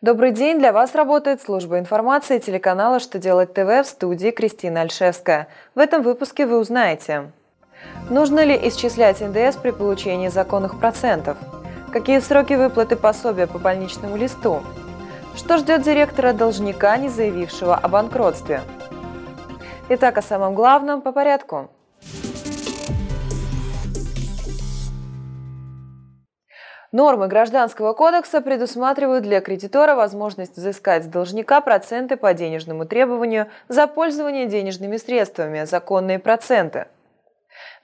Добрый день! Для вас работает служба информации телеканала «Что делать ТВ» в студии Кристина Альшевская. В этом выпуске вы узнаете Нужно ли исчислять НДС при получении законных процентов? Какие сроки выплаты пособия по больничному листу? Что ждет директора должника, не заявившего о банкротстве? Итак, о самом главном по порядку. Нормы Гражданского кодекса предусматривают для кредитора возможность взыскать с должника проценты по денежному требованию за пользование денежными средствами, законные проценты –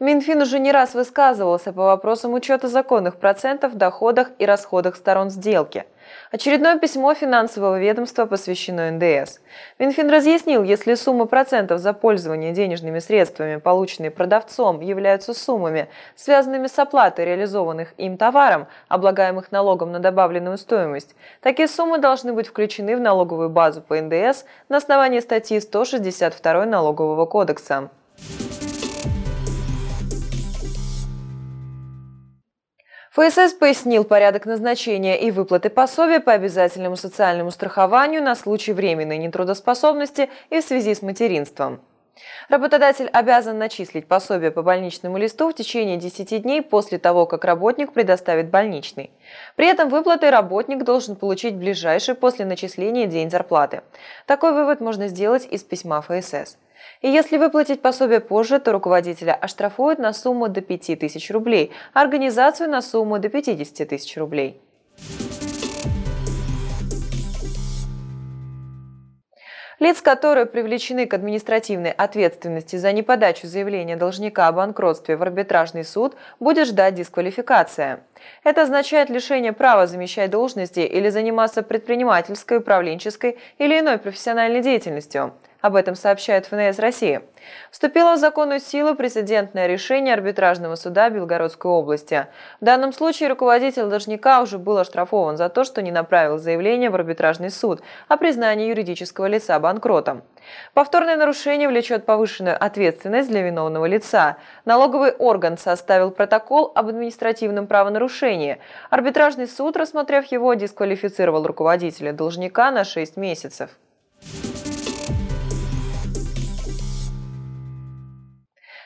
Минфин уже не раз высказывался по вопросам учета законных процентов доходах и расходах сторон сделки. Очередное письмо финансового ведомства посвящено НДС. Минфин разъяснил, если сумма процентов за пользование денежными средствами, полученные продавцом, являются суммами, связанными с оплатой реализованных им товаром, облагаемых налогом на добавленную стоимость, такие суммы должны быть включены в налоговую базу по НДС на основании статьи 162 Налогового кодекса. ФСС пояснил порядок назначения и выплаты пособия по обязательному социальному страхованию на случай временной нетрудоспособности и в связи с материнством. Работодатель обязан начислить пособие по больничному листу в течение 10 дней после того, как работник предоставит больничный. При этом выплаты работник должен получить ближайший после начисления день зарплаты. Такой вывод можно сделать из письма ФСС. И если выплатить пособие позже, то руководителя оштрафуют на сумму до 5000 рублей, а организацию на сумму до 50 тысяч рублей. Лиц, которые привлечены к административной ответственности за неподачу заявления должника о банкротстве в арбитражный суд, будет ждать дисквалификация. Это означает лишение права замещать должности или заниматься предпринимательской, управленческой или иной профессиональной деятельностью. Об этом сообщает ФНС России. Вступило в законную силу прецедентное решение арбитражного суда Белгородской области. В данном случае руководитель должника уже был оштрафован за то, что не направил заявление в арбитражный суд о признании юридического лица банкротом. Повторное нарушение влечет повышенную ответственность для виновного лица. Налоговый орган составил протокол об административном правонарушении. Арбитражный суд, рассмотрев его, дисквалифицировал руководителя должника на 6 месяцев.